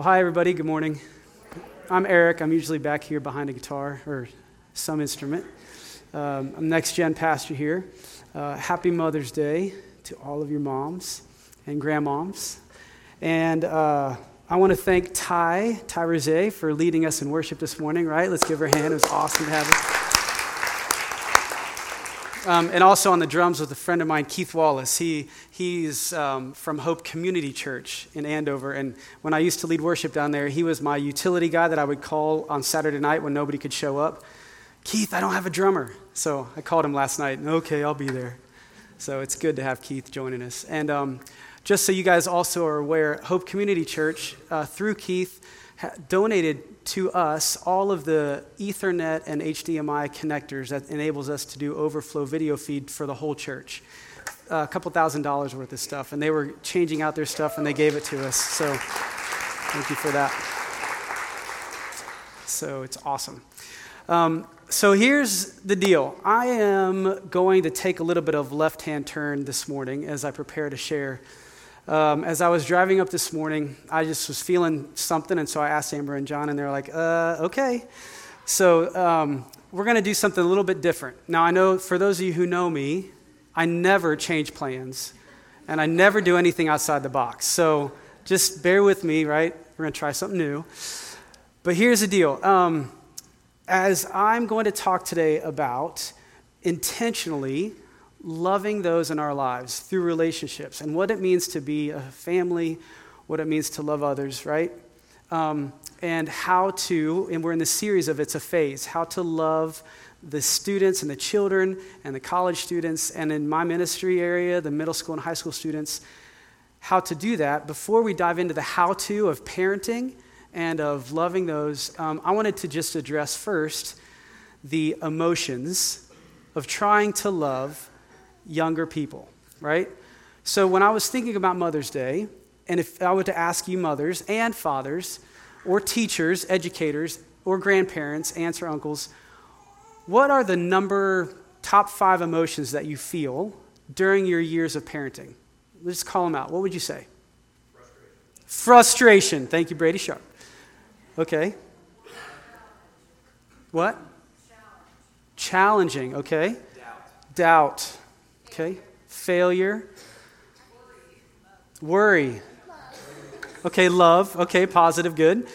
Well, hi, everybody. Good morning. I'm Eric. I'm usually back here behind a guitar or some instrument. Um, I'm next gen pastor here. Uh, happy Mother's Day to all of your moms and grandmoms. And uh, I want to thank Ty, Ty Rosé, for leading us in worship this morning, right? Let's give her a hand. It was awesome to have her. Um, and also on the drums with a friend of mine, Keith Wallace. He, he's um, from Hope Community Church in Andover. And when I used to lead worship down there, he was my utility guy that I would call on Saturday night when nobody could show up. Keith, I don't have a drummer. So I called him last night. Okay, I'll be there. So it's good to have Keith joining us. And um, just so you guys also are aware, Hope Community Church, uh, through Keith, ha- donated to us all of the Ethernet and HDMI connectors that enables us to do overflow video feed for the whole church. Uh, a couple thousand dollars worth of stuff, and they were changing out their stuff, and they gave it to us. So, thank you for that. So it's awesome. Um, so here's the deal. I am going to take a little bit of left-hand turn this morning as I prepare to share um, as I was driving up this morning, I just was feeling something, and so I asked Amber and John, and they're like, uh, okay. So um, we're going to do something a little bit different. Now, I know for those of you who know me, I never change plans, and I never do anything outside the box. So just bear with me, right? We're going to try something new. But here's the deal. Um, as I'm going to talk today about intentionally loving those in our lives through relationships and what it means to be a family, what it means to love others, right? Um, and how to, and we're in the series of It's a Phase, how to love the students and the children and the college students, and in my ministry area, the middle school and high school students, how to do that. Before we dive into the how to of parenting and of loving those, um, I wanted to just address first the emotions of trying to love younger people, right? So when I was thinking about Mother's Day, and if I were to ask you mothers and fathers, or teachers, educators, or grandparents, aunts or uncles, what are the number top five emotions that you feel during your years of parenting? Let's call them out. What would you say? Frustration. Frustration. Thank you, Brady Sharp. Okay. What? Challenging. Okay. Doubt. Doubt. Okay. Failure. Worry. Okay, love. Okay, positive, good.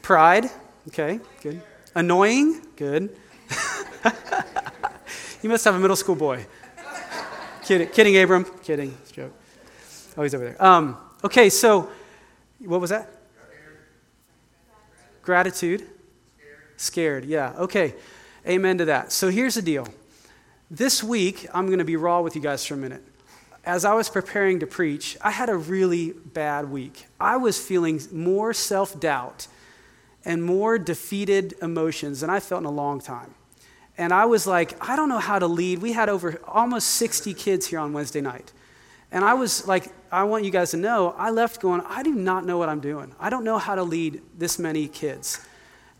Pride. Okay, good. Annoying. Good. you must have a middle school boy. kidding, kidding, Abram. Kidding. Joke. Oh, he's over there. Um, okay, so what was that? Gratitude. Scared. Yeah. Okay. Amen to that. So here's the deal. This week, I'm going to be raw with you guys for a minute. As I was preparing to preach, I had a really bad week. I was feeling more self doubt and more defeated emotions than I felt in a long time. And I was like, I don't know how to lead. We had over almost 60 kids here on Wednesday night. And I was like, I want you guys to know, I left going, I do not know what I'm doing. I don't know how to lead this many kids.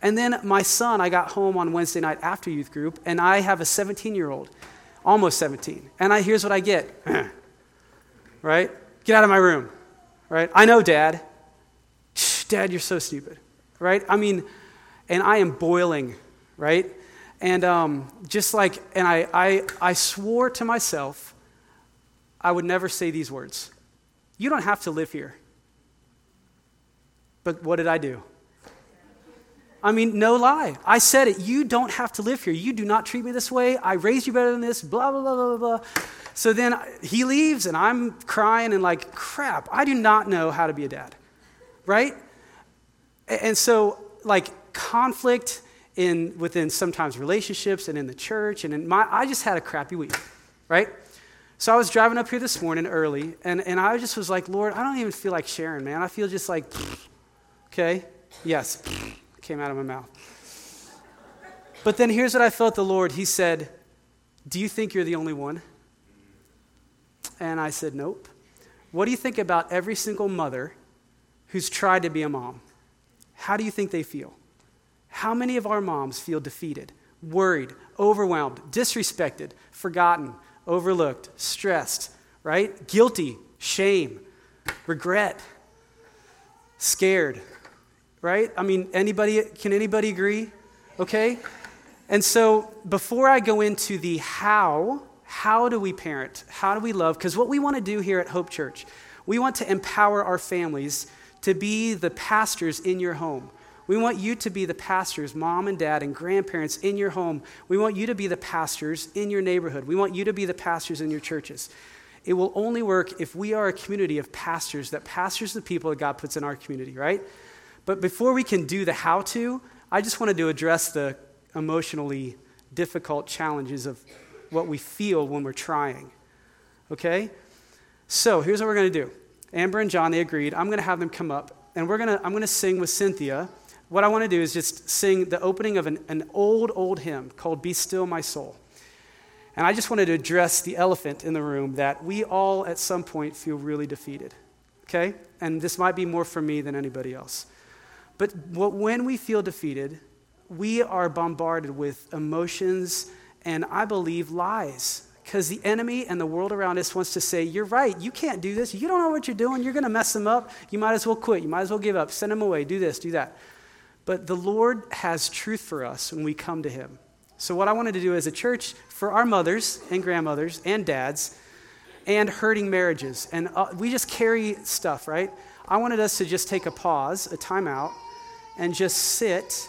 And then my son, I got home on Wednesday night after youth group, and I have a 17 year old, almost 17. And I, here's what I get right? Get out of my room, right? I know, Dad. Dad, you're so stupid, right? I mean, and I am boiling, right? And um, just like, and I, I, I swore to myself I would never say these words. You don't have to live here. But what did I do? I mean, no lie. I said it. You don't have to live here. You do not treat me this way. I raised you better than this, blah, blah, blah, blah, blah. So then he leaves, and I'm crying and like, crap, I do not know how to be a dad, right? And so, like, conflict in within sometimes relationships and in the church, and in my, I just had a crappy week, right? So I was driving up here this morning early, and, and I just was like, Lord, I don't even feel like sharing, man. I feel just like, okay, yes came out of my mouth. But then here's what I felt the Lord. He said, Do you think you're the only one? And I said, Nope. What do you think about every single mother who's tried to be a mom? How do you think they feel? How many of our moms feel defeated, worried, overwhelmed, disrespected, forgotten, overlooked, stressed, right? Guilty, shame, regret? scared, right? I mean, anybody, can anybody agree? Okay? And so before I go into the how, how do we parent? How do we love? Because what we want to do here at Hope Church, we want to empower our families to be the pastors in your home. We want you to be the pastors, mom and dad and grandparents in your home. We want you to be the pastors in your neighborhood. We want you to be the pastors in your churches. It will only work if we are a community of pastors that pastors the people that God puts in our community, right? But before we can do the how to, I just wanted to address the emotionally difficult challenges of what we feel when we're trying. Okay? So here's what we're going to do. Amber and John, they agreed. I'm going to have them come up, and we're to, I'm going to sing with Cynthia. What I want to do is just sing the opening of an, an old, old hymn called Be Still My Soul. And I just wanted to address the elephant in the room that we all at some point feel really defeated. Okay? And this might be more for me than anybody else. But when we feel defeated, we are bombarded with emotions and I believe lies. Because the enemy and the world around us wants to say, You're right, you can't do this. You don't know what you're doing. You're going to mess them up. You might as well quit. You might as well give up. Send them away. Do this, do that. But the Lord has truth for us when we come to Him. So, what I wanted to do as a church for our mothers and grandmothers and dads and hurting marriages, and uh, we just carry stuff, right? I wanted us to just take a pause, a timeout, and just sit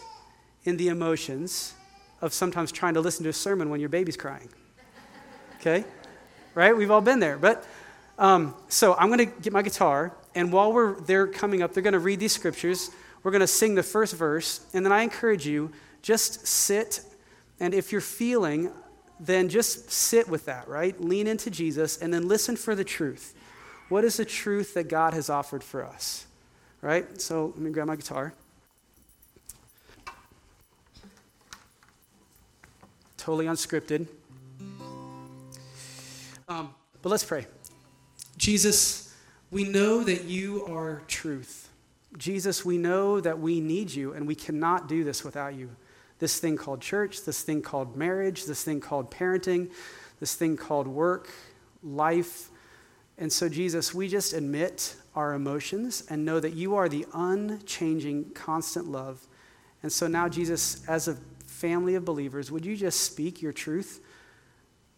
in the emotions of sometimes trying to listen to a sermon when your baby's crying. Okay? Right? We've all been there. But um, so I'm going to get my guitar, and while we're there coming up, they're going to read these scriptures. We're going to sing the first verse, and then I encourage you just sit and if you're feeling, then just sit with that, right? Lean into Jesus and then listen for the truth. What is the truth that God has offered for us? Right? So let me grab my guitar. Totally unscripted. Um, but let's pray. Jesus, we know that you are truth. Jesus, we know that we need you and we cannot do this without you this thing called church, this thing called marriage, this thing called parenting, this thing called work, life. And so, Jesus, we just admit our emotions and know that you are the unchanging, constant love. And so now, Jesus, as a family of believers, would you just speak your truth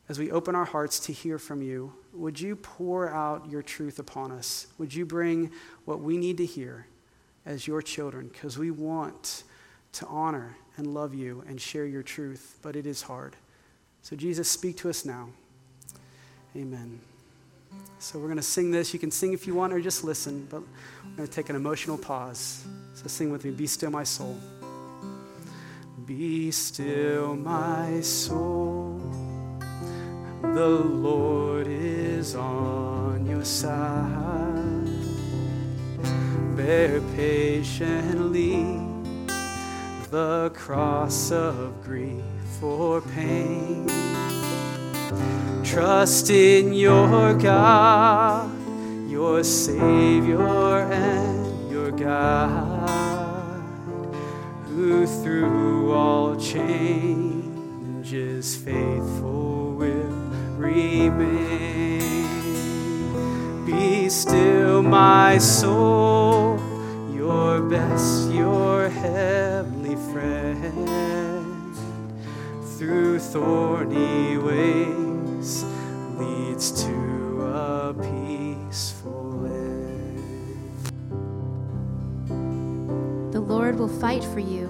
as we open our hearts to hear from you? Would you pour out your truth upon us? Would you bring what we need to hear as your children? Because we want to honor and love you and share your truth, but it is hard. So, Jesus, speak to us now. Amen. So, we're going to sing this. You can sing if you want or just listen, but we're going to take an emotional pause. So, sing with me Be still, my soul. Be still, my soul. The Lord is on your side. Bear patiently the cross of grief or pain. Trust in your God, your Savior and your God, through all changes faithful will remain. Be still, my soul, your best, your heavenly friend through thorny ways leads to a peaceful end. The Lord will fight for you.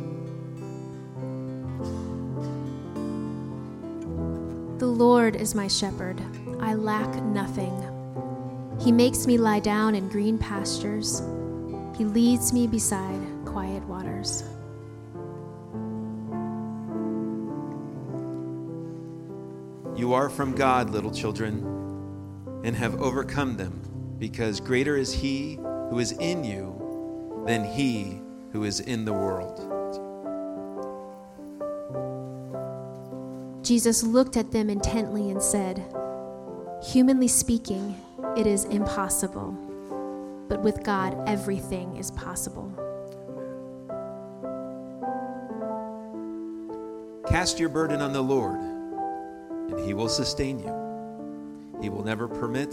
Lord is my shepherd, I lack nothing. He makes me lie down in green pastures, He leads me beside quiet waters. You are from God, little children, and have overcome them, because greater is He who is in you than He who is in the world. Jesus looked at them intently and said, Humanly speaking, it is impossible, but with God, everything is possible. Cast your burden on the Lord, and he will sustain you. He will never permit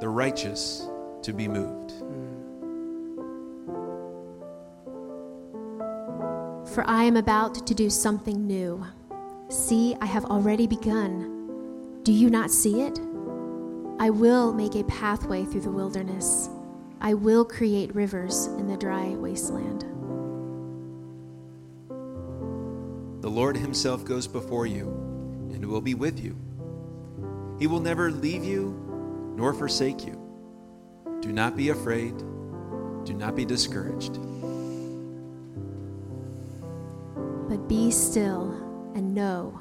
the righteous to be moved. For I am about to do something new. See, I have already begun. Do you not see it? I will make a pathway through the wilderness. I will create rivers in the dry wasteland. The Lord Himself goes before you and will be with you. He will never leave you nor forsake you. Do not be afraid. Do not be discouraged. But be still know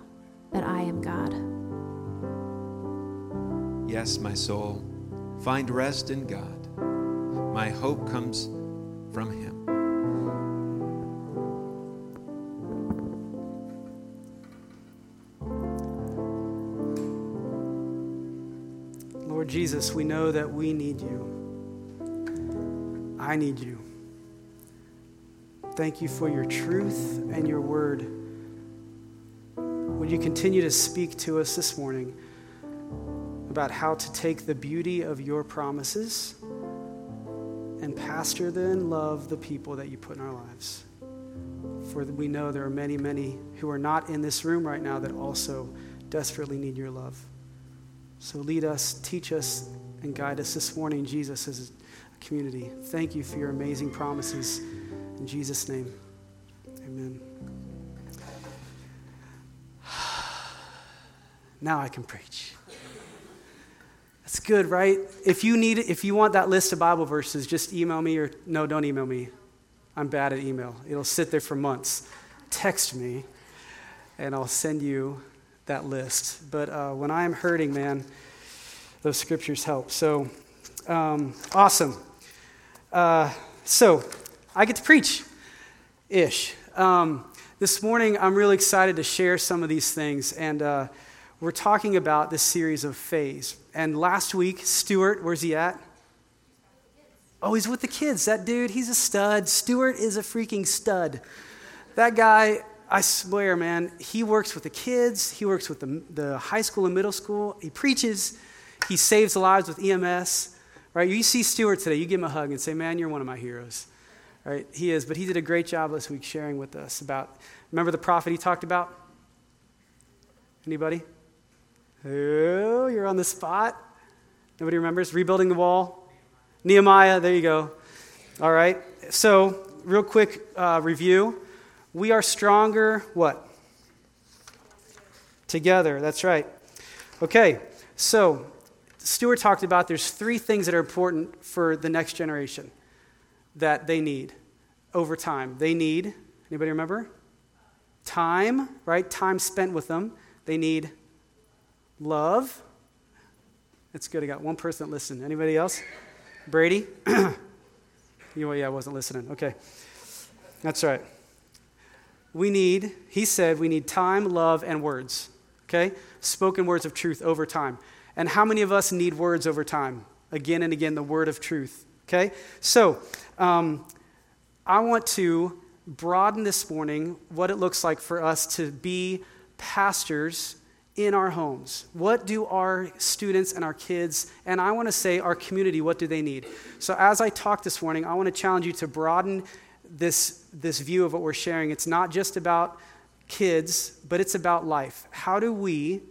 that I am God. Yes, my soul, find rest in God. My hope comes from Him. Lord Jesus, we know that we need you. I need you. Thank you for your truth and your word. Would you continue to speak to us this morning about how to take the beauty of your promises and pastor them and love the people that you put in our lives? For we know there are many, many who are not in this room right now that also desperately need your love. So lead us, teach us, and guide us this morning, Jesus, as a community. Thank you for your amazing promises. In Jesus' name, amen. Now I can preach. That's good, right? If you need if you want that list of Bible verses, just email me or no, don't email me. I'm bad at email. It'll sit there for months. Text me, and I'll send you that list. But uh, when I am hurting, man, those scriptures help. So um, awesome. Uh, so I get to preach ish. Um, this morning, I'm really excited to share some of these things. And uh, we're talking about this series of phase. And last week, Stuart, where's he at? Oh, he's with the kids. That dude, he's a stud. Stuart is a freaking stud. That guy, I swear, man, he works with the kids, he works with the, the high school and middle school, he preaches, he saves lives with EMS. Right? You see Stuart today, you give him a hug and say, Man, you're one of my heroes. Right? He is, but he did a great job this week sharing with us about remember the prophet he talked about? Anybody? Oh, you're on the spot. Nobody remembers? Rebuilding the wall? Nehemiah, there you go. All right. So, real quick uh, review. We are stronger, what? Together. That's right. Okay. So, Stuart talked about there's three things that are important for the next generation that they need over time. They need, anybody remember? Time, right? Time spent with them. They need love. That's good. I got one person that listened. Anybody else? Brady? you, yeah, I wasn't listening. Okay. That's right. We need, he said, we need time, love, and words. Okay? Spoken words of truth over time. And how many of us need words over time? Again and again, the word of truth. Okay? So, um, I want to broaden this morning what it looks like for us to be pastors in our homes. What do our students and our kids, and I want to say our community, what do they need? So, as I talk this morning, I want to challenge you to broaden this, this view of what we're sharing. It's not just about kids, but it's about life. How do we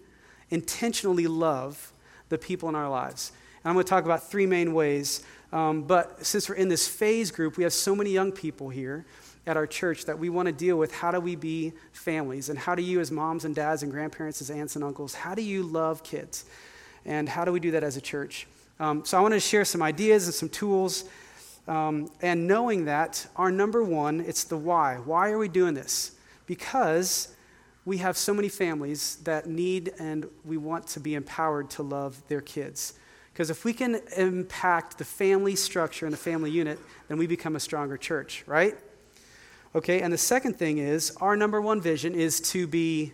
intentionally love the people in our lives? And I'm going to talk about three main ways. Um, but since we're in this phase group, we have so many young people here at our church that we want to deal with how do we be families? And how do you as moms and dads and grandparents as aunts and uncles how do you love kids? And how do we do that as a church? Um, so i want to share some ideas and some tools. Um, and knowing that our number one it's the why. Why are we doing this? Because we have so many families that need and we want to be empowered to love their kids. Because if we can impact the family structure and the family unit then we become a stronger church right Okay, and the second thing is our number one vision is to be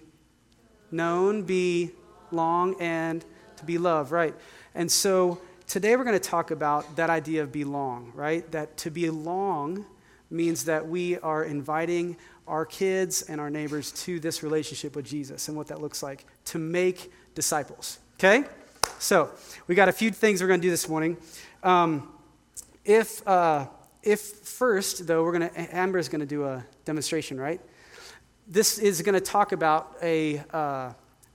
known, be long, and to be loved, right? And so today we're going to talk about that idea of belong, right? That to belong means that we are inviting our kids and our neighbors to this relationship with Jesus and what that looks like to make disciples. Okay? So, we got a few things we're going to do this morning. Um, if, uh, if first, though, we're going to, Amber is going to do a demonstration, right? This is going to talk about a uh,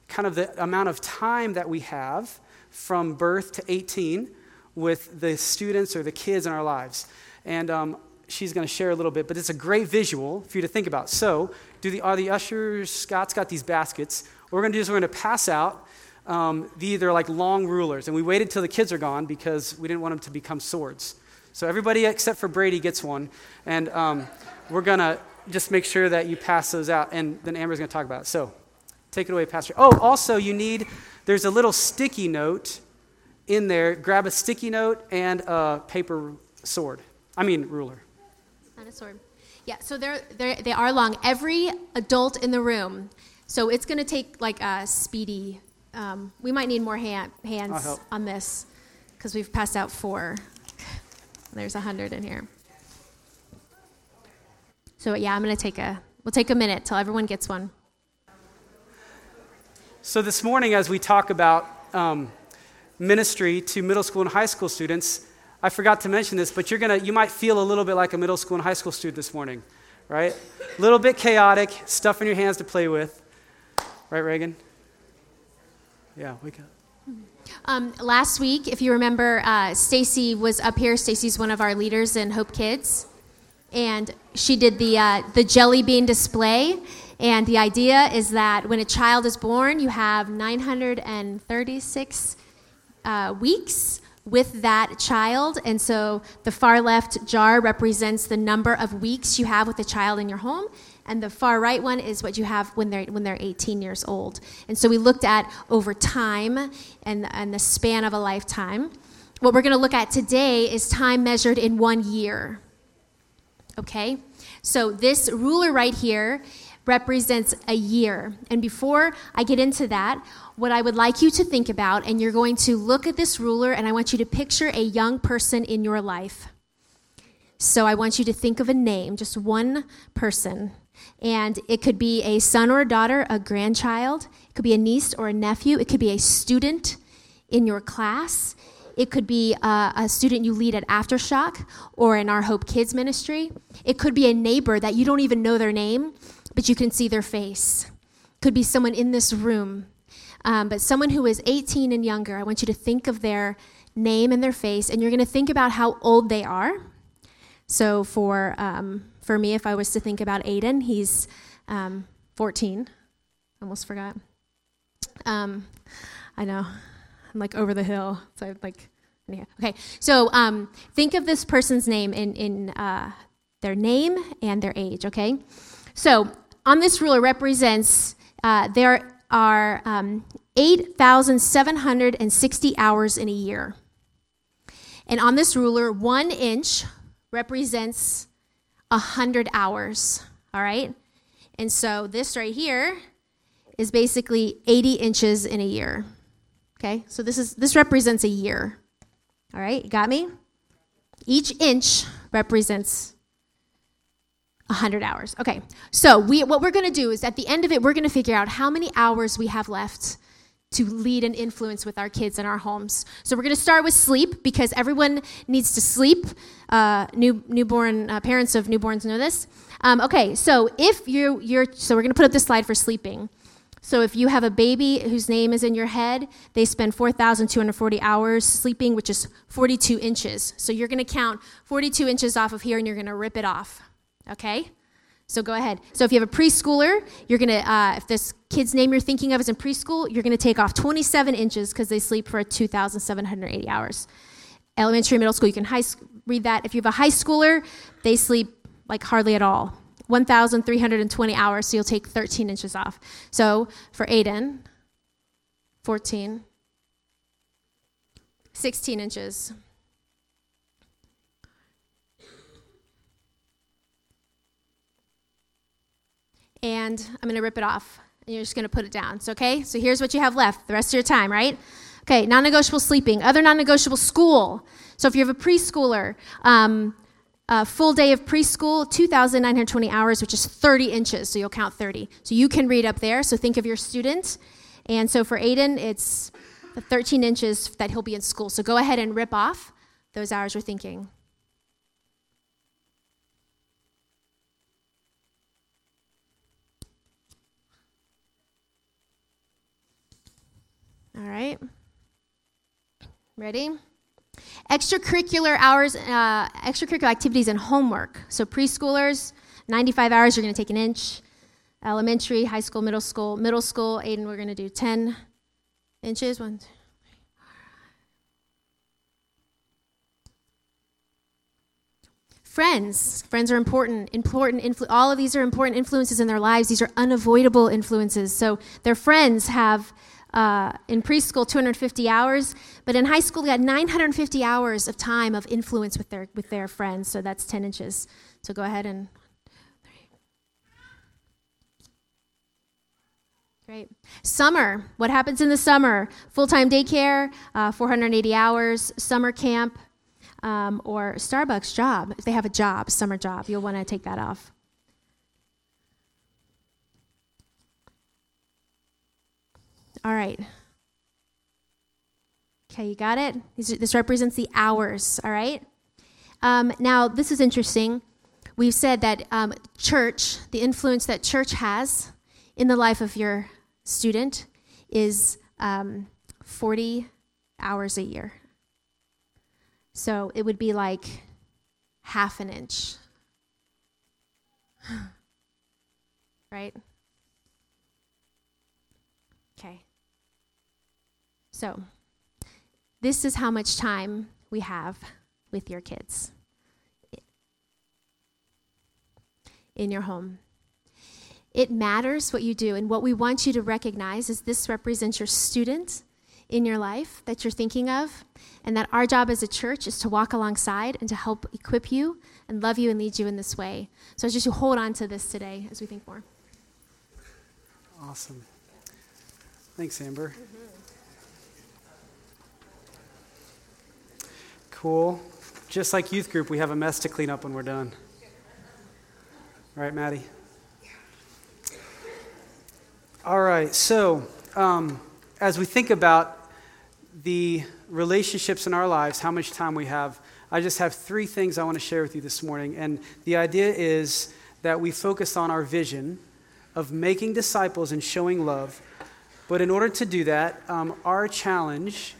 kind of the amount of time that we have from birth to 18 with the students or the kids in our lives. And um, she's going to share a little bit, but it's a great visual for you to think about. So, do the, are the ushers, Scott's got these baskets. What we're going to do is we're going to pass out um, the, they're like long rulers. And we waited till the kids are gone because we didn't want them to become swords. So, everybody except for Brady gets one. And um, we're going to just make sure that you pass those out. And then Amber's going to talk about it. So, take it away, Pastor. Oh, also, you need, there's a little sticky note in there. Grab a sticky note and a paper sword. I mean, ruler And a sword. Yeah, so they're, they're, they are long. Every adult in the room, so it's going to take like a speedy, um, we might need more hand, hands on this because we've passed out four. There's a hundred in here. So yeah, I'm going to take a, we'll take a minute till everyone gets one. So this morning, as we talk about um, ministry to middle school and high school students, I forgot to mention this, but you're gonna, you might feel a little bit like a middle school and high school student this morning, right? A little bit chaotic, stuff in your hands to play with. Right, Reagan? Yeah, wake up. Um, last week, if you remember, uh, Stacy was up here. Stacy's one of our leaders in Hope Kids, and she did the uh, the jelly bean display. And the idea is that when a child is born, you have 936 uh, weeks with that child. And so the far left jar represents the number of weeks you have with the child in your home. And the far right one is what you have when they're, when they're 18 years old. And so we looked at over time and, and the span of a lifetime. What we're going to look at today is time measured in one year. Okay? So this ruler right here represents a year. And before I get into that, what I would like you to think about, and you're going to look at this ruler, and I want you to picture a young person in your life. So I want you to think of a name, just one person. And it could be a son or a daughter, a grandchild, it could be a niece or a nephew, it could be a student in your class. It could be a, a, student you lead at Aftershock or in our Hope Kids ministry. It could be a neighbor that you don't even know their name, but you can see their face. Could be someone in this room. Um, but someone who is 18 and younger, I want you to think of their name and their face, and you're going to think about how old they are. So for, um, for me, if I was to think about Aiden, he's um, 14. Almost forgot. Um, I know. I'm like over the hill. So I'm like, okay. So um, think of this person's name in, in uh, their name and their age, okay? So on this ruler represents uh, there are um, 8,760 hours in a year. And on this ruler, one inch represents 100 hours, all right? And so this right here is basically 80 inches in a year. Okay? So this is this represents a year. All right? Got me? Each inch represents 100 hours. Okay, so we, what we're going to do is at the end of it, we're going to figure out how many hours we have left to lead and influence with our kids in our homes. So we're going to start with sleep because everyone needs to sleep. Uh, new newborn uh, parents of newborns know this. Um, okay, so if you you're so we're going to put up this slide for sleeping. So if you have a baby whose name is in your head, they spend 4,240 hours sleeping, which is 42 inches. So you're going to count 42 inches off of here and you're going to rip it off okay? So go ahead. So if you have a preschooler, you're gonna, uh, if this kid's name you're thinking of is in preschool, you're gonna take off 27 inches because they sleep for 2,780 hours. Elementary, middle school, you can high, read that. If you have a high schooler, they sleep like hardly at all. 1,320 hours, so you'll take 13 inches off. So for Aiden, 14, 16 inches. And I'm going to rip it off and you're just going to put it down. So, okay? So here's what you have left the rest of your time, right? Okay, non negotiable sleeping, other non negotiable school. So if you have a preschooler, um, a full day of preschool, 2,920 hours, which is 30 inches, so you'll count 30. So you can read up there, so think of your student. And so for Aiden, it's 13 inches that he'll be in school. So go ahead and rip off those hours you're thinking. All right. Ready? Extracurricular hours, uh, extracurricular activities and homework. So preschoolers, 95 hours, you're going to take an inch. Elementary, high school, middle school. Middle school, Aiden, we're going to do 10 inches. One, two, Friends. Friends are important. Important. Influ- all of these are important influences in their lives. These are unavoidable influences. So their friends have uh, in preschool 250 hours, but in high school they got 950 hours of time of influence with their with their friends. So that's 10 inches. So go ahead and. Great. Summer. What happens in the summer? Full time daycare, uh, 480 hours, summer camp, um, or Starbucks job. If they have a job, summer job, you'll want to take that off. All right. Okay, you got it? This represents the hours, all right? Um, now, this is interesting. We've said that um, church, the influence that church has in the life of your student, is um, 40 hours a year. So it would be like half an inch. right? Okay. So, this is how much time we have with your kids in your home. It matters what you do, and what we want you to recognize is this represents your student in your life that you're thinking of, and that our job as a church is to walk alongside and to help equip you and love you and lead you in this way. So I just you hold on to this today as we think more. Awesome. Thanks, Amber. Mm-hmm. Cool. Just like youth group, we have a mess to clean up when we're done. Right, Maddie? All right, so um, as we think about the relationships in our lives, how much time we have, I just have three things I want to share with you this morning. And the idea is that we focus on our vision of making disciples and showing love. But in order to do that, um, our challenge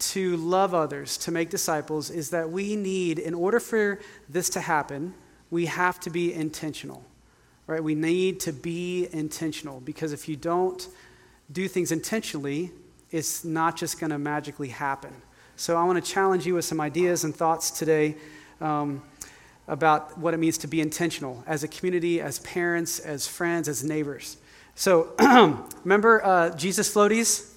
to love others, to make disciples, is that we need, in order for this to happen, we have to be intentional. Right? We need to be intentional because if you don't do things intentionally, it's not just going to magically happen. So I want to challenge you with some ideas and thoughts today um, about what it means to be intentional as a community, as parents, as friends, as neighbors. So remember uh, Jesus floaties?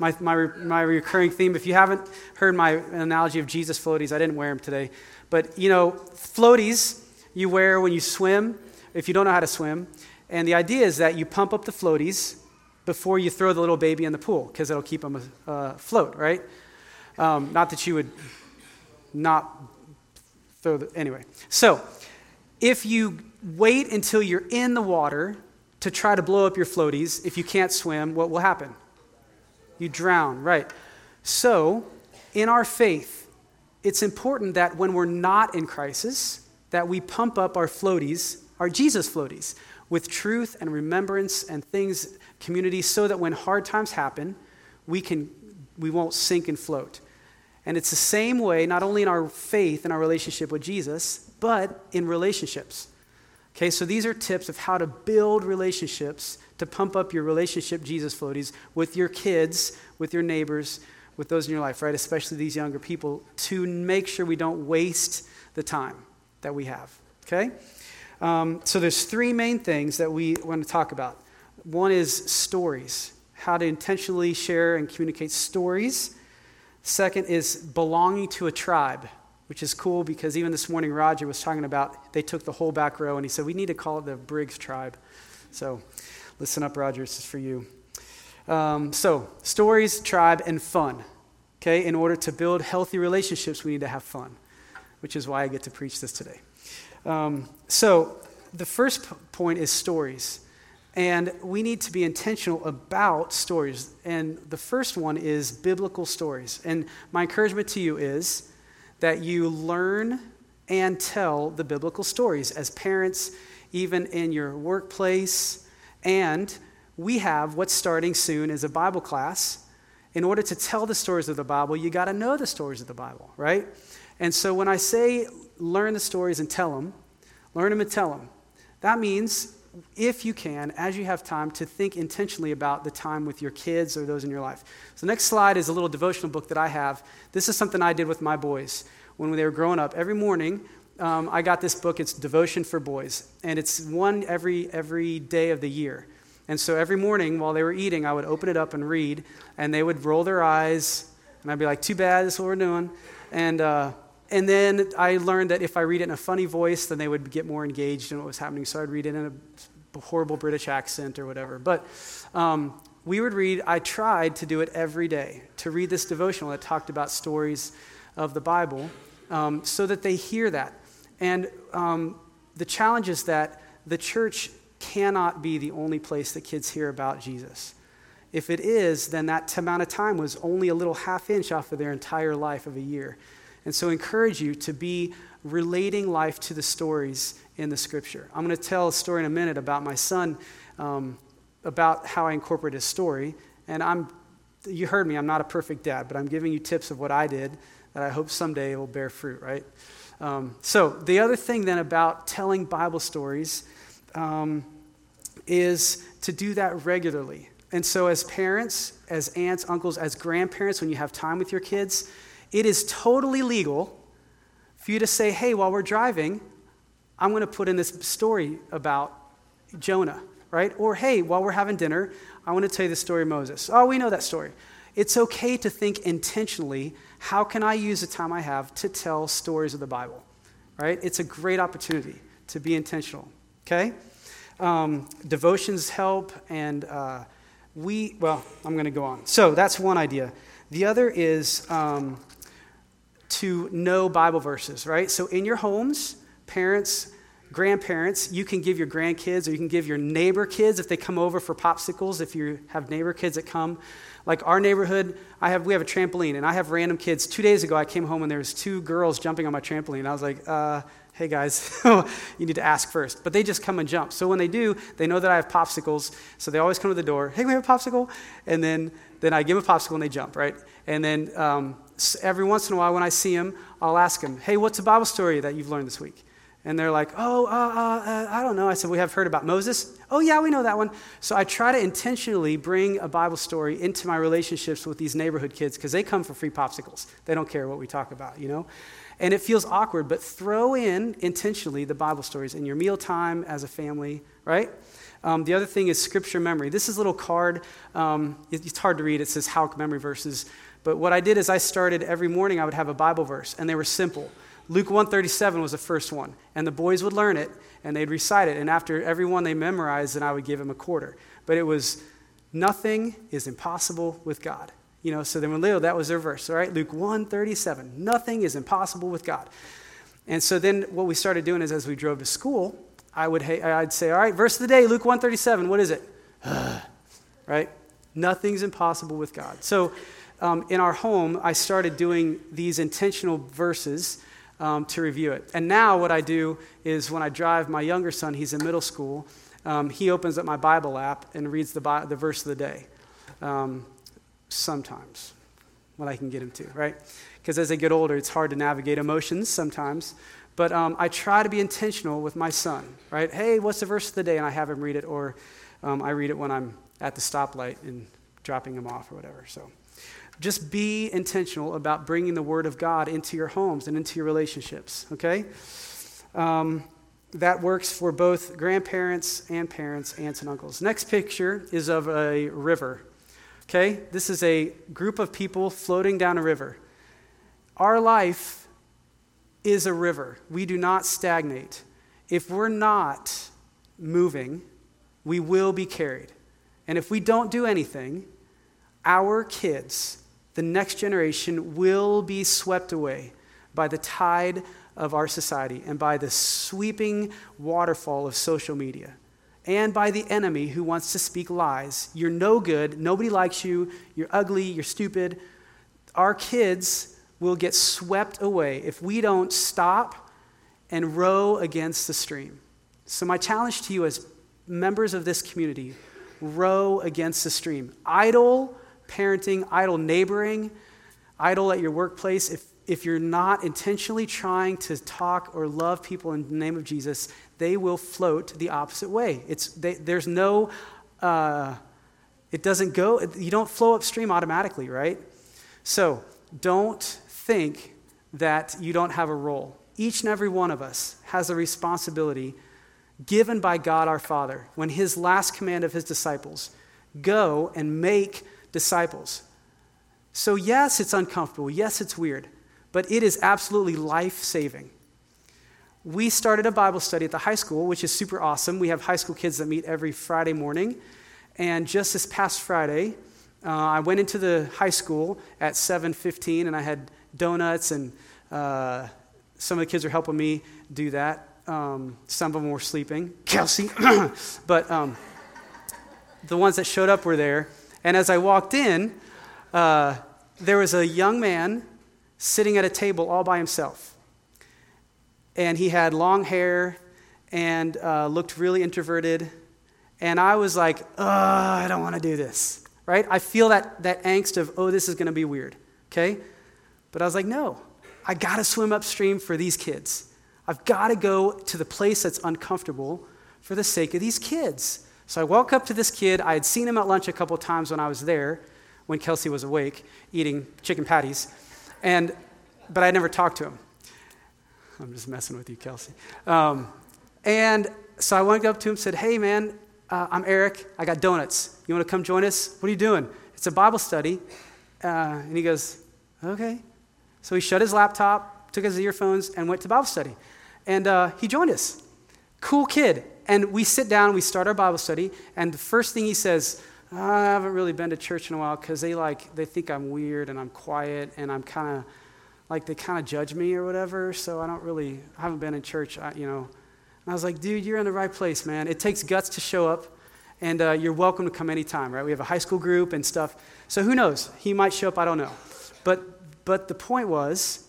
My, my, my recurring theme. If you haven't heard my analogy of Jesus floaties, I didn't wear them today. But, you know, floaties you wear when you swim if you don't know how to swim. And the idea is that you pump up the floaties before you throw the little baby in the pool because it'll keep them uh, afloat, right? Um, not that you would not throw the. Anyway. So, if you wait until you're in the water to try to blow up your floaties, if you can't swim, what will happen? You drown, right? So, in our faith, it's important that when we're not in crisis, that we pump up our floaties, our Jesus floaties, with truth and remembrance and things, community, so that when hard times happen, we can we won't sink and float. And it's the same way, not only in our faith and our relationship with Jesus, but in relationships. Okay, so these are tips of how to build relationships to pump up your relationship Jesus floaties with your kids, with your neighbors, with those in your life, right? Especially these younger people, to make sure we don't waste the time that we have. Okay? Um, so there's three main things that we want to talk about. One is stories, how to intentionally share and communicate stories. Second is belonging to a tribe, which is cool because even this morning Roger was talking about they took the whole back row and he said we need to call it the Briggs tribe. So Listen up, Roger, this is for you. Um, so, stories, tribe, and fun. Okay, in order to build healthy relationships, we need to have fun, which is why I get to preach this today. Um, so, the first p- point is stories. And we need to be intentional about stories. And the first one is biblical stories. And my encouragement to you is that you learn and tell the biblical stories as parents, even in your workplace. And we have what's starting soon is a Bible class. In order to tell the stories of the Bible, you got to know the stories of the Bible, right? And so when I say learn the stories and tell them, learn them and tell them, that means if you can, as you have time, to think intentionally about the time with your kids or those in your life. So, the next slide is a little devotional book that I have. This is something I did with my boys when they were growing up. Every morning, um, I got this book. It's Devotion for Boys, and it's one every every day of the year. And so every morning while they were eating, I would open it up and read, and they would roll their eyes, and I'd be like, "Too bad, this is what we're doing," and. Uh, and then I learned that if I read it in a funny voice, then they would get more engaged in what was happening. So I'd read it in a horrible British accent or whatever. But um, we would read, I tried to do it every day, to read this devotional that talked about stories of the Bible um, so that they hear that. And um, the challenge is that the church cannot be the only place that kids hear about Jesus. If it is, then that amount of time was only a little half inch off of their entire life of a year. And so I encourage you to be relating life to the stories in the scripture. I'm going to tell a story in a minute about my son, um, about how I incorporate his story. And I'm, you heard me, I'm not a perfect dad, but I'm giving you tips of what I did that I hope someday will bear fruit, right? Um, so the other thing then about telling Bible stories um, is to do that regularly. And so, as parents, as aunts, uncles, as grandparents, when you have time with your kids, it is totally legal for you to say, hey, while we're driving, I'm going to put in this story about Jonah, right? Or, hey, while we're having dinner, I want to tell you the story of Moses. Oh, we know that story. It's okay to think intentionally how can I use the time I have to tell stories of the Bible, right? It's a great opportunity to be intentional, okay? Um, devotions help, and uh, we, well, I'm going to go on. So that's one idea. The other is um, to know Bible verses, right? So in your homes, parents, grandparents, you can give your grandkids or you can give your neighbor kids if they come over for popsicles, if you have neighbor kids that come. Like our neighborhood, I have, we have a trampoline, and I have random kids. Two days ago, I came home and there was two girls jumping on my trampoline. I was like, uh, hey guys, you need to ask first. But they just come and jump. So when they do, they know that I have popsicles. So they always come to the door, hey, we have a popsicle? And then, then I give them a popsicle and they jump, right? And then um, every once in a while when I see them, I'll ask them, hey, what's a Bible story that you've learned this week? And they're like, oh, uh, uh, uh, I don't know. I said, we have heard about Moses. Oh, yeah, we know that one. So I try to intentionally bring a Bible story into my relationships with these neighborhood kids because they come for free popsicles. They don't care what we talk about, you know? And it feels awkward, but throw in intentionally the Bible stories in your mealtime as a family, right? Um, the other thing is scripture memory. This is a little card. Um, it, it's hard to read. It says Houck memory verses. But what I did is I started every morning, I would have a Bible verse, and they were simple. Luke 137 was the first one, and the boys would learn it, and they'd recite it. And after every one they memorized, then I would give them a quarter. But it was, nothing is impossible with God. You know, so then when Leo, that was their verse, all right? Luke 137, nothing is impossible with God. And so then what we started doing is as we drove to school, I would, I'd say, all right, verse of the day, Luke 137, what is it? right? Nothing's impossible with God. So um, in our home, I started doing these intentional verses um, to review it. And now, what I do is when I drive my younger son, he's in middle school, um, he opens up my Bible app and reads the, the verse of the day. Um, sometimes, when I can get him to, right? Because as they get older, it's hard to navigate emotions sometimes. But um, I try to be intentional with my son, right? Hey, what's the verse of the day? And I have him read it, or um, I read it when I'm at the stoplight and dropping him off or whatever. So just be intentional about bringing the Word of God into your homes and into your relationships, okay? Um, that works for both grandparents and parents, aunts and uncles. Next picture is of a river. Okay? This is a group of people floating down a river. Our life is a river. We do not stagnate. If we're not moving, we will be carried. And if we don't do anything, our kids, the next generation, will be swept away by the tide of our society and by the sweeping waterfall of social media and by the enemy who wants to speak lies. You're no good. Nobody likes you. You're ugly. You're stupid. Our kids will get swept away if we don't stop and row against the stream. So, my challenge to you as members of this community row against the stream. Idle parenting, idle neighboring, idle at your workplace. If, if you're not intentionally trying to talk or love people in the name of Jesus, they will float the opposite way. It's, they, there's no, uh, it doesn't go, you don't flow upstream automatically, right? So don't think that you don't have a role. Each and every one of us has a responsibility given by God our Father when his last command of his disciples go and make disciples. So, yes, it's uncomfortable. Yes, it's weird. But it is absolutely life saving. We started a Bible study at the high school, which is super awesome. We have high school kids that meet every Friday morning. And just this past Friday, uh, I went into the high school at 7:15, and I had donuts, and uh, some of the kids are helping me do that. Um, some of them were sleeping, Kelsey. but um, the ones that showed up were there. And as I walked in, uh, there was a young man sitting at a table all by himself. And he had long hair and uh, looked really introverted. And I was like, I don't want to do this, right? I feel that, that angst of, oh, this is going to be weird, okay? But I was like, no, I got to swim upstream for these kids. I've got to go to the place that's uncomfortable for the sake of these kids. So I walk up to this kid. I had seen him at lunch a couple times when I was there, when Kelsey was awake, eating chicken patties. And, but I never talked to him. I'm just messing with you, Kelsey. Um, and so I went up to him said, Hey, man, uh, I'm Eric. I got donuts. You want to come join us? What are you doing? It's a Bible study. Uh, and he goes, Okay. So he shut his laptop, took his earphones, and went to Bible study. And uh, he joined us. Cool kid. And we sit down, we start our Bible study, and the first thing he says, I haven't really been to church in a while because they like they think I'm weird and I'm quiet and I'm kind of like they kind of judge me or whatever. So I don't really I haven't been in church, I, you know. And I was like, dude, you're in the right place, man. It takes guts to show up, and uh, you're welcome to come anytime, right? We have a high school group and stuff. So who knows? He might show up. I don't know. But but the point was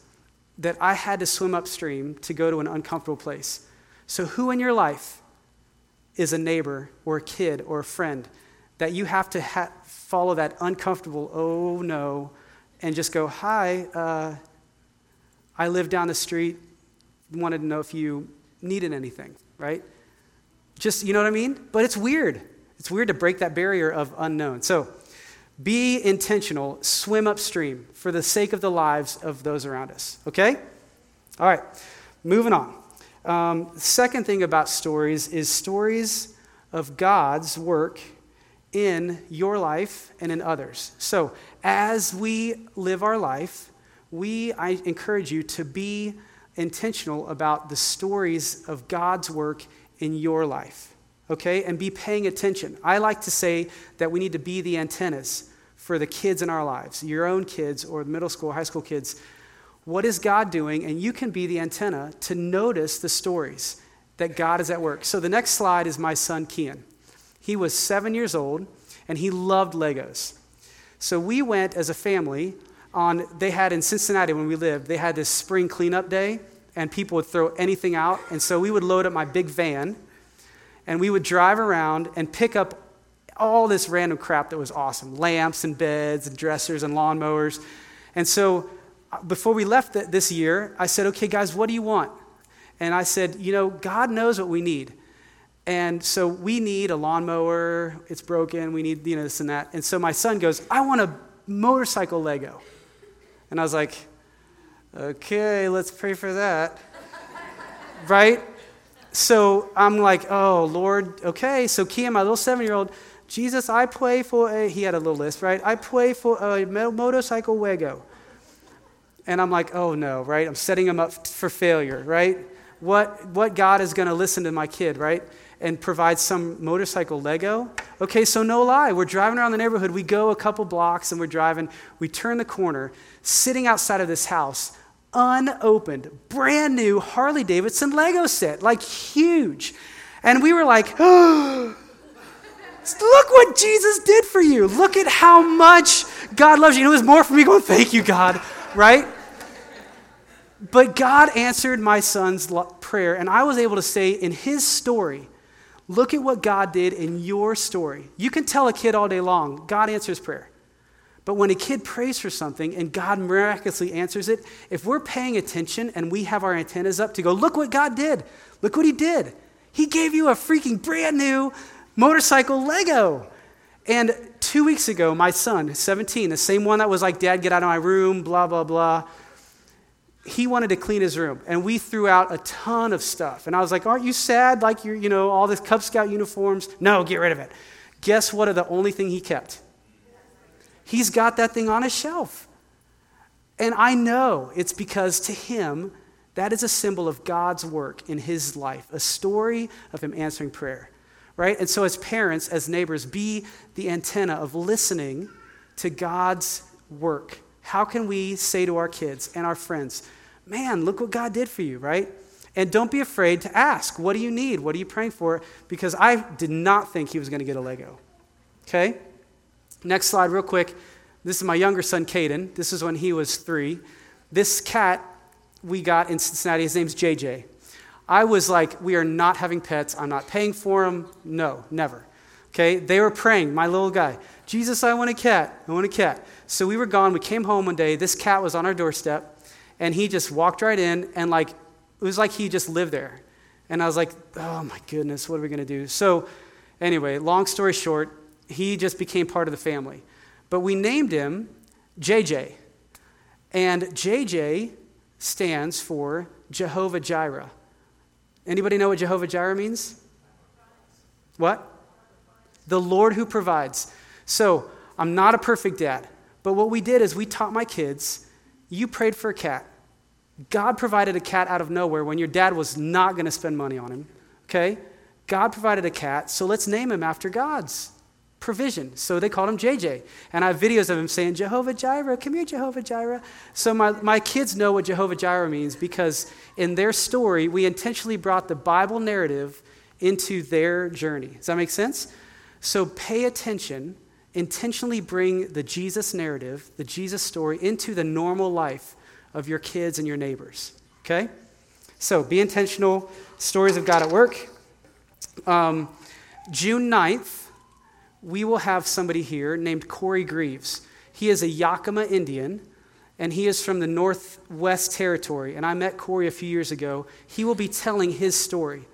that I had to swim upstream to go to an uncomfortable place. So, who in your life is a neighbor or a kid or a friend that you have to ha- follow that uncomfortable, oh no, and just go, hi, uh, I live down the street, wanted to know if you needed anything, right? Just, you know what I mean? But it's weird. It's weird to break that barrier of unknown. So, be intentional, swim upstream for the sake of the lives of those around us. Okay? All right, moving on. Um, second thing about stories is stories of God's work in your life and in others. So, as we live our life, we I encourage you to be intentional about the stories of God's work in your life. Okay? And be paying attention. I like to say that we need to be the antennas for the kids in our lives, your own kids or middle school, high school kids. What is God doing? And you can be the antenna to notice the stories that God is at work. So the next slide is my son, Kian. He was seven years old and he loved Legos. So we went as a family on, they had in Cincinnati when we lived, they had this spring cleanup day and people would throw anything out. And so we would load up my big van and we would drive around and pick up all this random crap that was awesome lamps and beds and dressers and lawnmowers. And so before we left this year, I said, okay, guys, what do you want? And I said, you know, God knows what we need. And so we need a lawnmower. It's broken. We need, you know, this and that. And so my son goes, I want a motorcycle Lego. And I was like, okay, let's pray for that. right? So I'm like, oh, Lord, okay. So Kian, my little seven year old, Jesus, I pray for a, he had a little list, right? I pray for a motorcycle Lego. And I'm like, oh no, right? I'm setting him up for failure, right? What, what God is going to listen to my kid, right? and provide some motorcycle Lego. Okay, so no lie, we're driving around the neighborhood. We go a couple blocks and we're driving. We turn the corner, sitting outside of this house, unopened, brand new Harley Davidson Lego set, like huge. And we were like, oh, look what Jesus did for you. Look at how much God loves you. And it was more for me going, thank you, God, right? But God answered my son's prayer, and I was able to say in his story, look at what God did in your story. You can tell a kid all day long, God answers prayer. But when a kid prays for something and God miraculously answers it, if we're paying attention and we have our antennas up to go, look what God did, look what He did. He gave you a freaking brand new motorcycle Lego. And two weeks ago, my son, 17, the same one that was like, Dad, get out of my room, blah, blah, blah, he wanted to clean his room. And we threw out a ton of stuff. And I was like, Aren't you sad? Like, you're, you know, all this Cub Scout uniforms? No, get rid of it. Guess what? The only thing he kept? He's got that thing on his shelf. And I know it's because to him, that is a symbol of God's work in his life, a story of him answering prayer, right? And so, as parents, as neighbors, be the antenna of listening to God's work. How can we say to our kids and our friends, man, look what God did for you, right? And don't be afraid to ask, what do you need? What are you praying for? Because I did not think he was going to get a Lego. Okay? Next slide, real quick. This is my younger son, Caden. This is when he was three. This cat we got in Cincinnati. His name's JJ. I was like, we are not having pets. I'm not paying for them. No, never. Okay? They were praying, my little guy, Jesus, I want a cat. I want a cat. So we were gone. We came home one day. This cat was on our doorstep, and he just walked right in, and like, it was like he just lived there. And I was like, oh my goodness, what are we going to do? So, anyway, long story short, he just became part of the family. But we named him JJ. And JJ stands for Jehovah Jireh. Anybody know what Jehovah Jireh means? What? The Lord who provides. So, I'm not a perfect dad, but what we did is we taught my kids you prayed for a cat. God provided a cat out of nowhere when your dad was not going to spend money on him. Okay? God provided a cat, so let's name him after God's provision. So they called him JJ. And I have videos of him saying, Jehovah Jireh, come here, Jehovah Jireh. So my, my kids know what Jehovah Jireh means because in their story, we intentionally brought the Bible narrative into their journey. Does that make sense? So pay attention, intentionally bring the Jesus narrative, the Jesus story, into the normal life of your kids and your neighbors. Okay? So be intentional. Stories of God at work. Um, June 9th, we will have somebody here named Corey Greaves. He is a Yakima Indian, and he is from the Northwest Territory. And I met Corey a few years ago. He will be telling his story.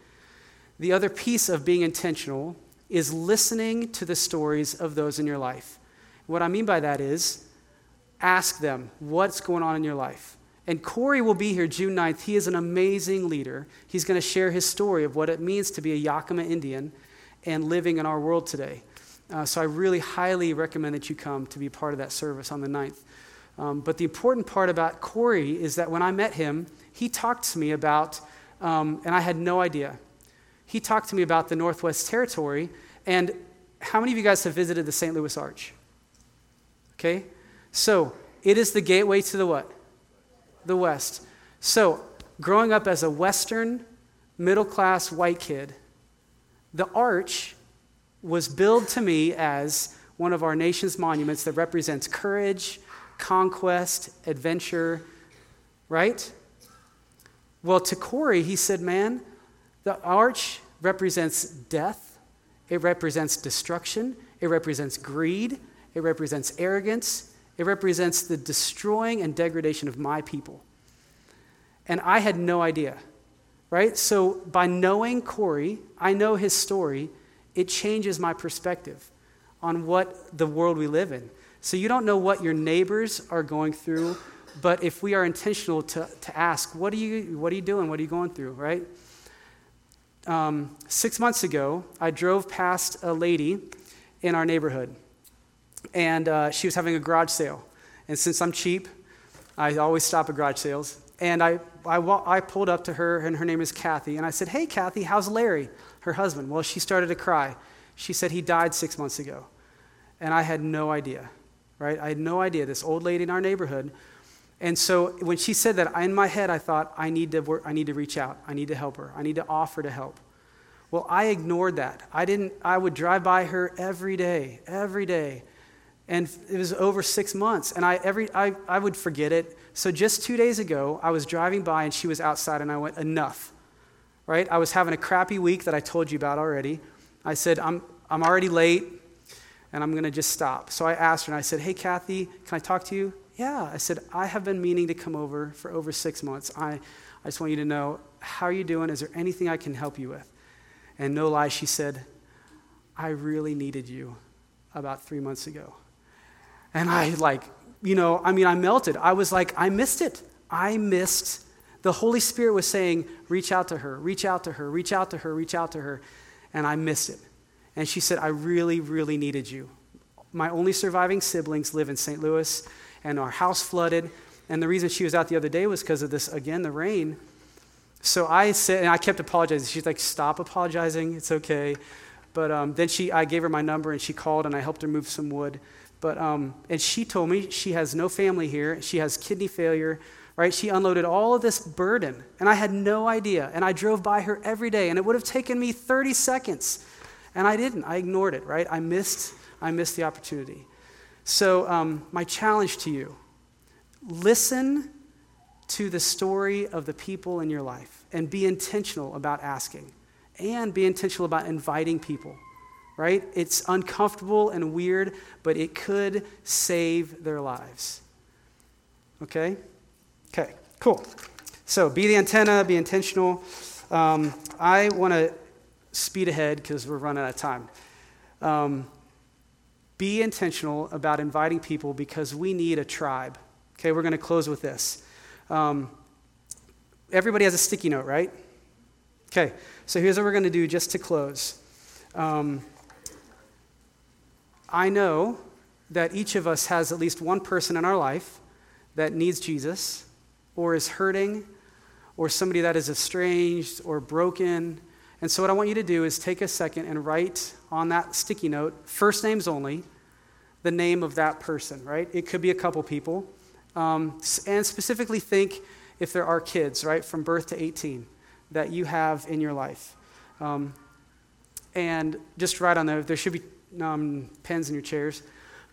The other piece of being intentional is listening to the stories of those in your life. What I mean by that is ask them what's going on in your life. And Corey will be here June 9th. He is an amazing leader. He's going to share his story of what it means to be a Yakima Indian and living in our world today. Uh, so I really highly recommend that you come to be part of that service on the 9th. Um, but the important part about Corey is that when I met him, he talked to me about, um, and I had no idea. He talked to me about the Northwest Territory, and how many of you guys have visited the St. Louis Arch? Okay? So, it is the gateway to the what? The West. So, growing up as a Western, middle class white kid, the Arch was billed to me as one of our nation's monuments that represents courage, conquest, adventure, right? Well, to Corey, he said, Man, the arch represents death, it represents destruction, it represents greed, it represents arrogance, it represents the destroying and degradation of my people. And I had no idea, right? So by knowing Corey, I know his story, it changes my perspective on what the world we live in. So you don't know what your neighbors are going through, but if we are intentional to, to ask, what are, you, what are you doing? What are you going through, right? Um, six months ago, I drove past a lady in our neighborhood, and uh, she was having a garage sale. And since I'm cheap, I always stop at garage sales. And I, I, I pulled up to her, and her name is Kathy. And I said, Hey, Kathy, how's Larry? Her husband. Well, she started to cry. She said he died six months ago. And I had no idea, right? I had no idea. This old lady in our neighborhood. And so when she said that, in my head, I thought, I need to, work, I need to reach out. I need to help her. I need to offer to help. Well, I ignored that. I didn't, I would drive by her every day, every day. And it was over six months. And I, every, I, I would forget it. So just two days ago, I was driving by and she was outside, and I went, enough. Right? I was having a crappy week that I told you about already. I said, I'm, I'm already late, and I'm going to just stop. So I asked her, and I said, Hey, Kathy, can I talk to you? Yeah. I said, I have been meaning to come over for over six months. I, I just want you to know, how are you doing? Is there anything I can help you with? And no lie, she said, I really needed you about three months ago. And I, like, you know, I mean, I melted. I was like, I missed it. I missed. The Holy Spirit was saying, reach out to her, reach out to her, reach out to her, reach out to her. And I missed it. And she said, I really, really needed you. My only surviving siblings live in St. Louis, and our house flooded. And the reason she was out the other day was because of this, again, the rain. So I said, and I kept apologizing. She's like, stop apologizing. It's okay. But um, then she, I gave her my number, and she called, and I helped her move some wood. But, um, and she told me she has no family here. She has kidney failure, right? She unloaded all of this burden, and I had no idea. And I drove by her every day, and it would have taken me 30 seconds. And I didn't. I ignored it, right? I missed, I missed the opportunity. So, um, my challenge to you listen to the story of the people in your life and be intentional about asking and be intentional about inviting people right? It's uncomfortable and weird, but it could save their lives. Okay? Okay, cool. So be the antenna, be intentional. Um, I want to speed ahead because we're running out of time. Um, be intentional about inviting people because we need a tribe. Okay, we're going to close with this. Um, everybody has a sticky note, right? Okay, so here's what we're going to do just to close. Um, I know that each of us has at least one person in our life that needs Jesus or is hurting or somebody that is estranged or broken. And so, what I want you to do is take a second and write on that sticky note, first names only, the name of that person, right? It could be a couple people. Um, and specifically think if there are kids, right, from birth to 18 that you have in your life. Um, and just write on there, there should be um, pens in your chairs.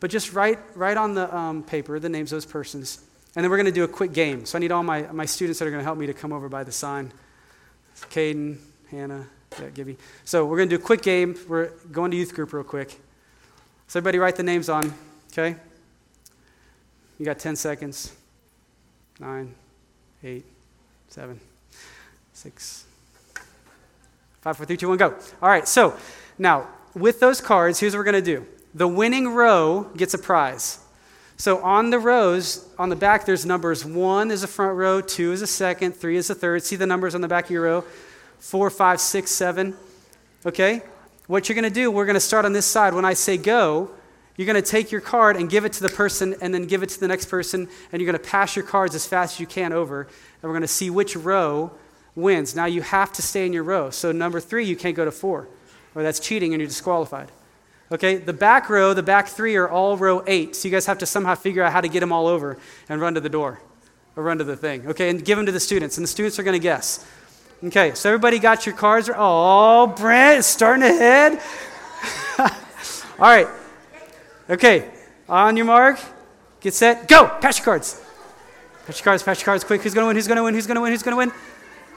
But just write, write on the um, paper the names of those persons. And then we're going to do a quick game. So I need all my, my students that are going to help me to come over by the sign. Caden, Hannah, yeah, Gibby. So we're going to do a quick game. We're going to youth group real quick. So everybody write the names on, okay? You got 10 seconds. Nine, eight, seven, six, five, four, three, two, one, go. All right, so now with those cards, here's what we're going to do the winning row gets a prize. So on the rows, on the back, there's numbers. One is a front row, two is a second, three is a third. See the numbers on the back of your row? Four, five, six, seven. Okay? What you're going to do, we're going to start on this side. When I say go, you're going to take your card and give it to the person and then give it to the next person, and you're going to pass your cards as fast as you can over, and we're going to see which row wins. Now you have to stay in your row. So number three, you can't go to four or that's cheating and you're disqualified. Okay, the back row, the back three are all row eight. So you guys have to somehow figure out how to get them all over and run to the door or run to the thing. Okay, and give them to the students. And the students are going to guess. Okay, so everybody got your cards? Oh, Brent is starting to head. all right. Okay, on your mark, get set, go. Pass your cards. Pass your cards, pass your cards quick. Who's going to win? Who's going to win? Who's going to win? Who's going to win?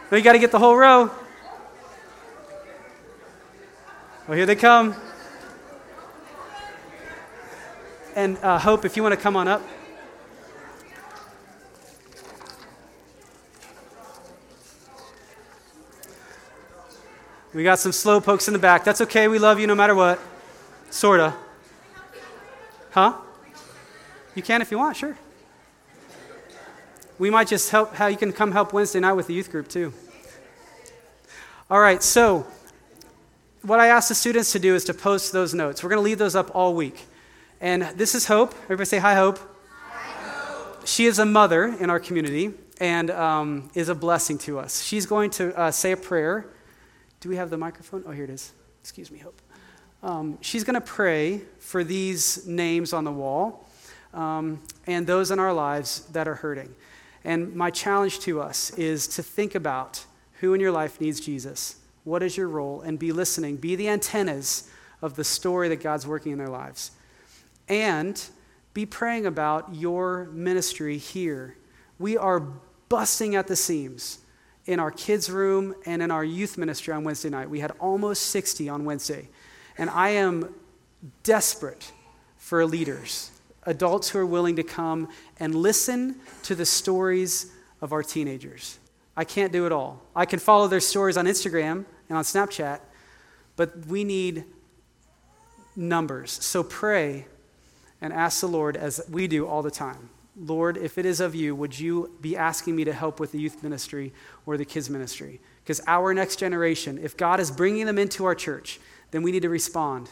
Well, you got to get the whole row. Well, here they come. And uh, Hope, if you want to come on up. We got some slow pokes in the back. That's okay. We love you no matter what. Sorta. Huh? You can if you want, sure. We might just help how you can come help Wednesday night with the youth group too. All right, so what I ask the students to do is to post those notes. We're going to leave those up all week. And this is Hope. Everybody say hi, Hope. Hi, Hope. She is a mother in our community and um, is a blessing to us. She's going to uh, say a prayer do we have the microphone? Oh, here it is. Excuse me, Hope. Um, she's going to pray for these names on the wall um, and those in our lives that are hurting. And my challenge to us is to think about who in your life needs Jesus. What is your role? And be listening. Be the antennas of the story that God's working in their lives. And be praying about your ministry here. We are busting at the seams in our kids' room and in our youth ministry on Wednesday night. We had almost 60 on Wednesday. And I am desperate for leaders, adults who are willing to come and listen to the stories of our teenagers. I can't do it all. I can follow their stories on Instagram and on Snapchat, but we need numbers. So pray and ask the Lord, as we do all the time Lord, if it is of you, would you be asking me to help with the youth ministry or the kids ministry? Because our next generation, if God is bringing them into our church, then we need to respond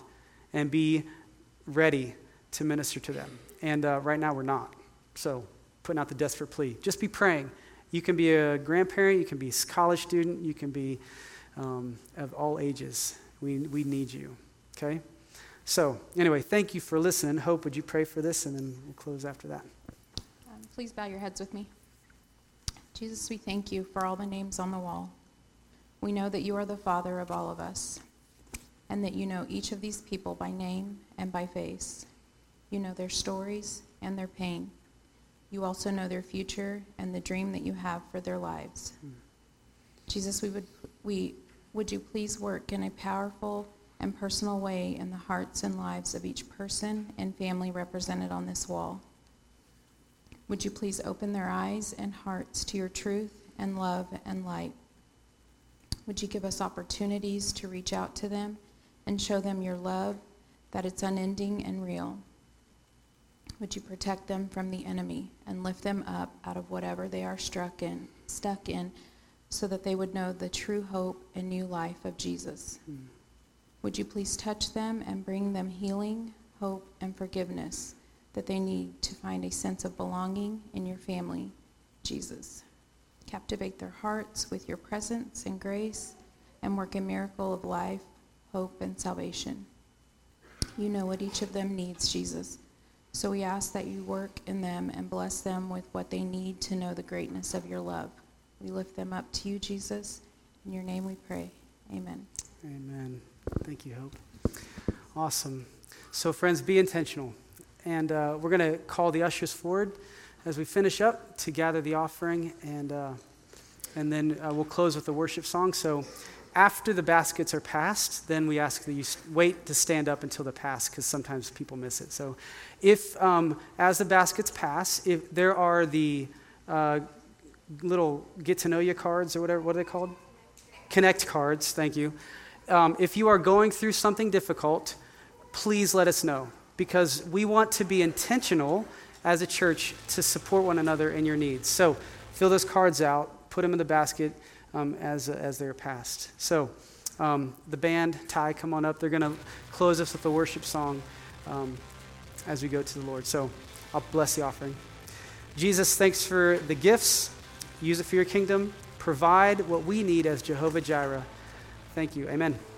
and be ready to minister to them. And uh, right now we're not. So, putting out the desperate plea. Just be praying. You can be a grandparent, you can be a college student, you can be um, of all ages. We, we need you. Okay? So, anyway, thank you for listening. Hope, would you pray for this? And then we'll close after that. Um, please bow your heads with me. Jesus, we thank you for all the names on the wall. We know that you are the Father of all of us and that you know each of these people by name and by face. You know their stories and their pain. You also know their future and the dream that you have for their lives. Mm. Jesus, we would, we, would you please work in a powerful and personal way in the hearts and lives of each person and family represented on this wall? Would you please open their eyes and hearts to your truth and love and light? Would you give us opportunities to reach out to them and show them your love, that it's unending and real. Would you protect them from the enemy and lift them up out of whatever they are struck in, stuck in, so that they would know the true hope and new life of Jesus? Mm. Would you please touch them and bring them healing, hope, and forgiveness that they need to find a sense of belonging in your family, Jesus? Captivate their hearts with your presence and grace and work a miracle of life hope, and salvation. You know what each of them needs, Jesus. So we ask that you work in them and bless them with what they need to know the greatness of your love. We lift them up to you, Jesus. In your name we pray. Amen. Amen. Thank you, Hope. Awesome. So, friends, be intentional. And uh, we're going to call the ushers forward as we finish up to gather the offering, and, uh, and then uh, we'll close with a worship song. So, after the baskets are passed, then we ask that you wait to stand up until the pass because sometimes people miss it. So, if um, as the baskets pass, if there are the uh, little get to know you cards or whatever, what are they called? Connect cards, thank you. Um, if you are going through something difficult, please let us know because we want to be intentional as a church to support one another in your needs. So, fill those cards out, put them in the basket um, as, as they're passed. So, um, the band, Ty, come on up. They're going to close us with a worship song um, as we go to the Lord. So, I'll bless the offering. Jesus, thanks for the gifts. Use it for your kingdom. Provide what we need as Jehovah Jireh. Thank you. Amen.